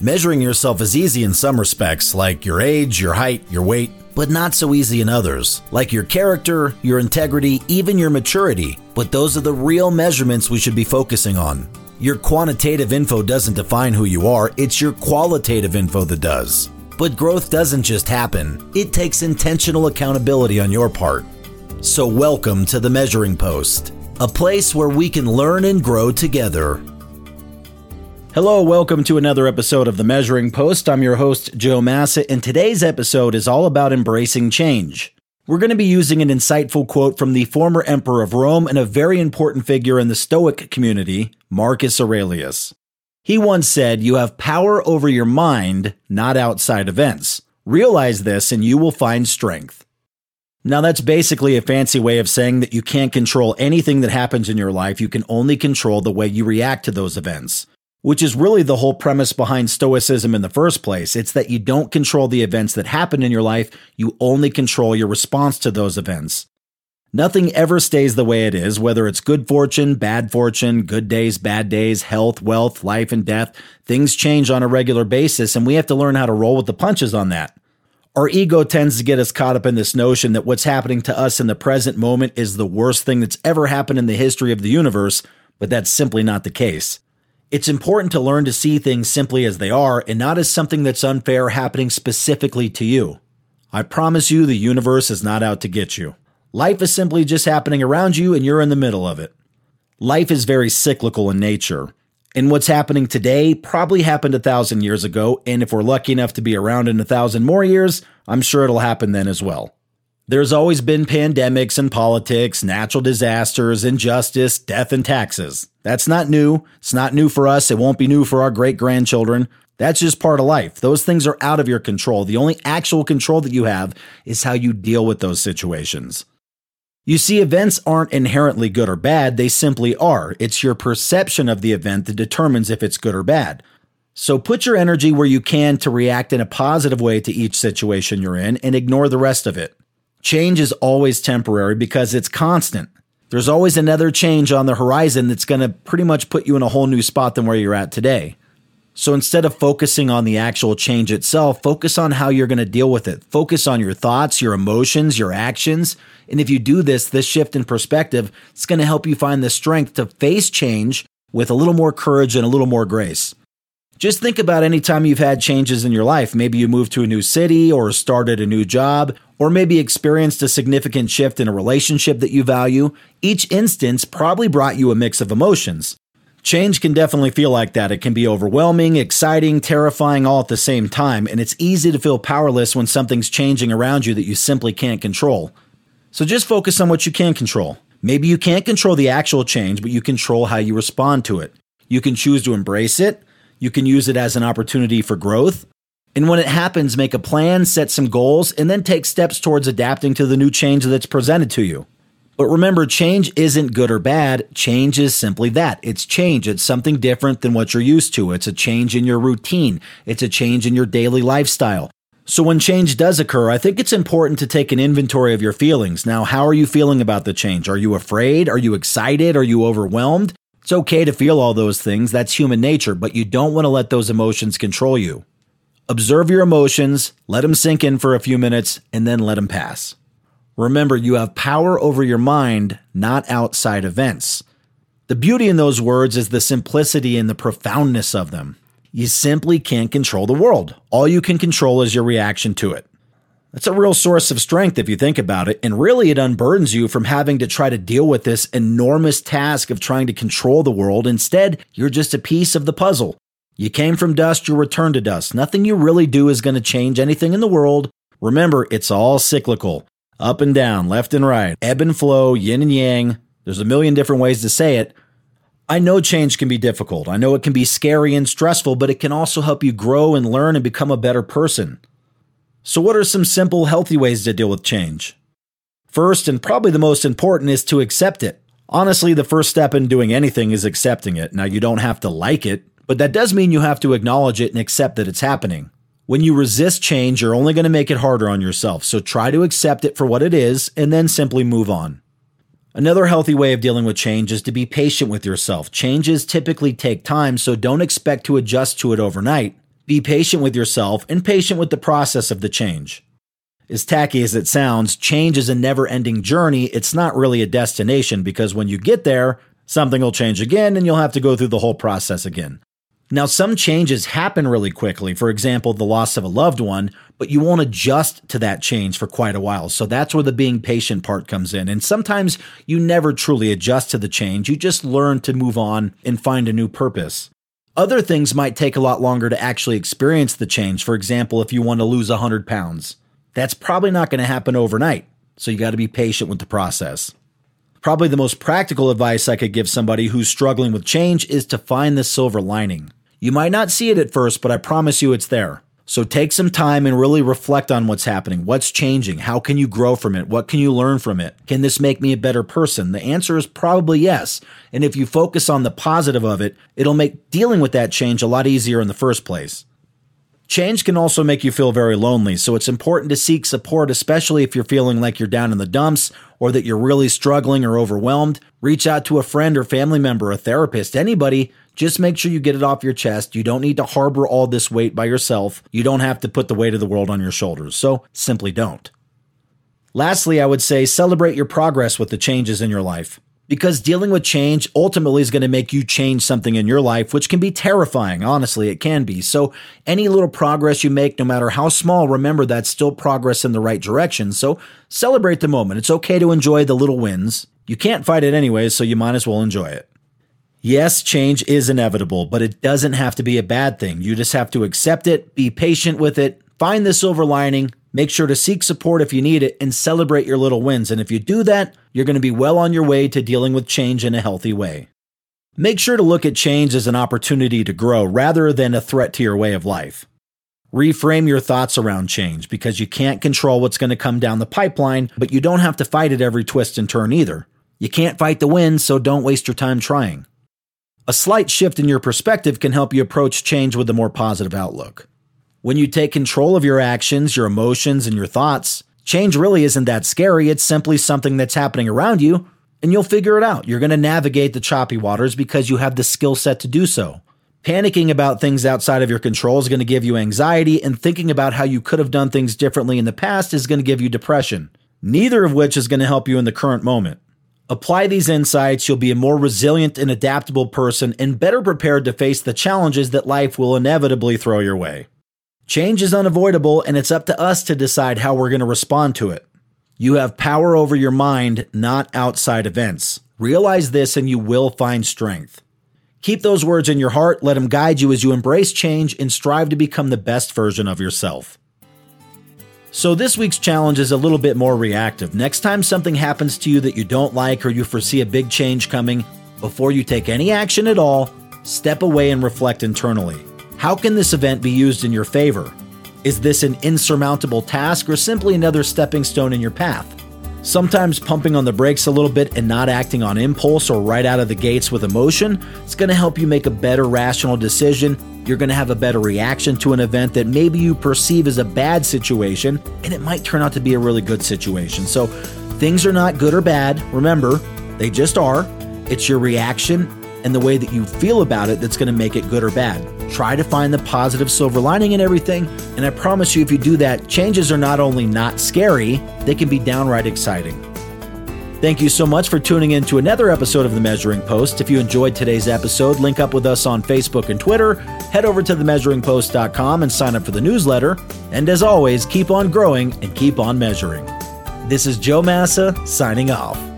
Measuring yourself is easy in some respects, like your age, your height, your weight, but not so easy in others, like your character, your integrity, even your maturity. But those are the real measurements we should be focusing on. Your quantitative info doesn't define who you are, it's your qualitative info that does. But growth doesn't just happen, it takes intentional accountability on your part. So, welcome to the Measuring Post, a place where we can learn and grow together. Hello, welcome to another episode of the Measuring Post. I'm your host, Joe Massa, and today's episode is all about embracing change. We're going to be using an insightful quote from the former emperor of Rome and a very important figure in the Stoic community, Marcus Aurelius. He once said, You have power over your mind, not outside events. Realize this and you will find strength. Now, that's basically a fancy way of saying that you can't control anything that happens in your life. You can only control the way you react to those events, which is really the whole premise behind Stoicism in the first place. It's that you don't control the events that happen in your life, you only control your response to those events. Nothing ever stays the way it is, whether it's good fortune, bad fortune, good days, bad days, health, wealth, life, and death. Things change on a regular basis, and we have to learn how to roll with the punches on that. Our ego tends to get us caught up in this notion that what's happening to us in the present moment is the worst thing that's ever happened in the history of the universe, but that's simply not the case. It's important to learn to see things simply as they are and not as something that's unfair happening specifically to you. I promise you, the universe is not out to get you. Life is simply just happening around you and you're in the middle of it. Life is very cyclical in nature. And what's happening today probably happened a thousand years ago, and if we're lucky enough to be around in a thousand more years, I'm sure it'll happen then as well. There's always been pandemics and politics, natural disasters, injustice, death, and taxes. That's not new. It's not new for us. It won't be new for our great grandchildren. That's just part of life. Those things are out of your control. The only actual control that you have is how you deal with those situations. You see, events aren't inherently good or bad, they simply are. It's your perception of the event that determines if it's good or bad. So put your energy where you can to react in a positive way to each situation you're in and ignore the rest of it. Change is always temporary because it's constant. There's always another change on the horizon that's going to pretty much put you in a whole new spot than where you're at today. So instead of focusing on the actual change itself, focus on how you're going to deal with it. Focus on your thoughts, your emotions, your actions. And if you do this, this shift in perspective, it's going to help you find the strength to face change with a little more courage and a little more grace. Just think about any time you've had changes in your life. Maybe you moved to a new city or started a new job, or maybe experienced a significant shift in a relationship that you value. Each instance probably brought you a mix of emotions. Change can definitely feel like that. It can be overwhelming, exciting, terrifying all at the same time, and it's easy to feel powerless when something's changing around you that you simply can't control. So just focus on what you can control. Maybe you can't control the actual change, but you control how you respond to it. You can choose to embrace it, you can use it as an opportunity for growth, and when it happens, make a plan, set some goals, and then take steps towards adapting to the new change that's presented to you. But remember, change isn't good or bad. Change is simply that. It's change. It's something different than what you're used to. It's a change in your routine. It's a change in your daily lifestyle. So when change does occur, I think it's important to take an inventory of your feelings. Now, how are you feeling about the change? Are you afraid? Are you excited? Are you overwhelmed? It's okay to feel all those things. That's human nature, but you don't want to let those emotions control you. Observe your emotions, let them sink in for a few minutes, and then let them pass. Remember, you have power over your mind, not outside events. The beauty in those words is the simplicity and the profoundness of them. You simply can't control the world. All you can control is your reaction to it. That's a real source of strength if you think about it, and really it unburdens you from having to try to deal with this enormous task of trying to control the world. Instead, you're just a piece of the puzzle. You came from dust, you return to dust. Nothing you really do is going to change anything in the world. Remember, it's all cyclical up and down, left and right, ebb and flow, yin and yang. There's a million different ways to say it. I know change can be difficult. I know it can be scary and stressful, but it can also help you grow and learn and become a better person. So, what are some simple, healthy ways to deal with change? First, and probably the most important, is to accept it. Honestly, the first step in doing anything is accepting it. Now, you don't have to like it, but that does mean you have to acknowledge it and accept that it's happening. When you resist change, you're only going to make it harder on yourself. So try to accept it for what it is and then simply move on. Another healthy way of dealing with change is to be patient with yourself. Changes typically take time, so don't expect to adjust to it overnight. Be patient with yourself and patient with the process of the change. As tacky as it sounds, change is a never ending journey. It's not really a destination because when you get there, something will change again and you'll have to go through the whole process again. Now, some changes happen really quickly, for example, the loss of a loved one, but you won't adjust to that change for quite a while. So that's where the being patient part comes in. And sometimes you never truly adjust to the change, you just learn to move on and find a new purpose. Other things might take a lot longer to actually experience the change. For example, if you want to lose 100 pounds, that's probably not going to happen overnight. So you got to be patient with the process. Probably the most practical advice I could give somebody who's struggling with change is to find the silver lining. You might not see it at first, but I promise you it's there. So take some time and really reflect on what's happening. What's changing? How can you grow from it? What can you learn from it? Can this make me a better person? The answer is probably yes. And if you focus on the positive of it, it'll make dealing with that change a lot easier in the first place. Change can also make you feel very lonely, so it's important to seek support, especially if you're feeling like you're down in the dumps or that you're really struggling or overwhelmed. Reach out to a friend or family member, a therapist, anybody. Just make sure you get it off your chest. You don't need to harbor all this weight by yourself. You don't have to put the weight of the world on your shoulders, so simply don't. Lastly, I would say celebrate your progress with the changes in your life because dealing with change ultimately is going to make you change something in your life, which can be terrifying. Honestly, it can be. So, any little progress you make, no matter how small, remember that's still progress in the right direction. So, celebrate the moment. It's okay to enjoy the little wins. You can't fight it anyways, so you might as well enjoy it. Yes, change is inevitable, but it doesn't have to be a bad thing. You just have to accept it, be patient with it, find the silver lining, Make sure to seek support if you need it and celebrate your little wins. And if you do that, you're going to be well on your way to dealing with change in a healthy way. Make sure to look at change as an opportunity to grow rather than a threat to your way of life. Reframe your thoughts around change because you can't control what's going to come down the pipeline, but you don't have to fight it every twist and turn either. You can't fight the wind, so don't waste your time trying. A slight shift in your perspective can help you approach change with a more positive outlook. When you take control of your actions, your emotions, and your thoughts, change really isn't that scary. It's simply something that's happening around you, and you'll figure it out. You're going to navigate the choppy waters because you have the skill set to do so. Panicking about things outside of your control is going to give you anxiety, and thinking about how you could have done things differently in the past is going to give you depression, neither of which is going to help you in the current moment. Apply these insights, you'll be a more resilient and adaptable person and better prepared to face the challenges that life will inevitably throw your way. Change is unavoidable, and it's up to us to decide how we're going to respond to it. You have power over your mind, not outside events. Realize this, and you will find strength. Keep those words in your heart, let them guide you as you embrace change and strive to become the best version of yourself. So, this week's challenge is a little bit more reactive. Next time something happens to you that you don't like or you foresee a big change coming, before you take any action at all, step away and reflect internally. How can this event be used in your favor? Is this an insurmountable task or simply another stepping stone in your path? Sometimes pumping on the brakes a little bit and not acting on impulse or right out of the gates with emotion is going to help you make a better rational decision. You're going to have a better reaction to an event that maybe you perceive as a bad situation, and it might turn out to be a really good situation. So, things are not good or bad. Remember, they just are. It's your reaction and the way that you feel about it that's going to make it good or bad. Try to find the positive silver lining in everything, and I promise you, if you do that, changes are not only not scary, they can be downright exciting. Thank you so much for tuning in to another episode of The Measuring Post. If you enjoyed today's episode, link up with us on Facebook and Twitter, head over to themeasuringpost.com and sign up for the newsletter. And as always, keep on growing and keep on measuring. This is Joe Massa signing off.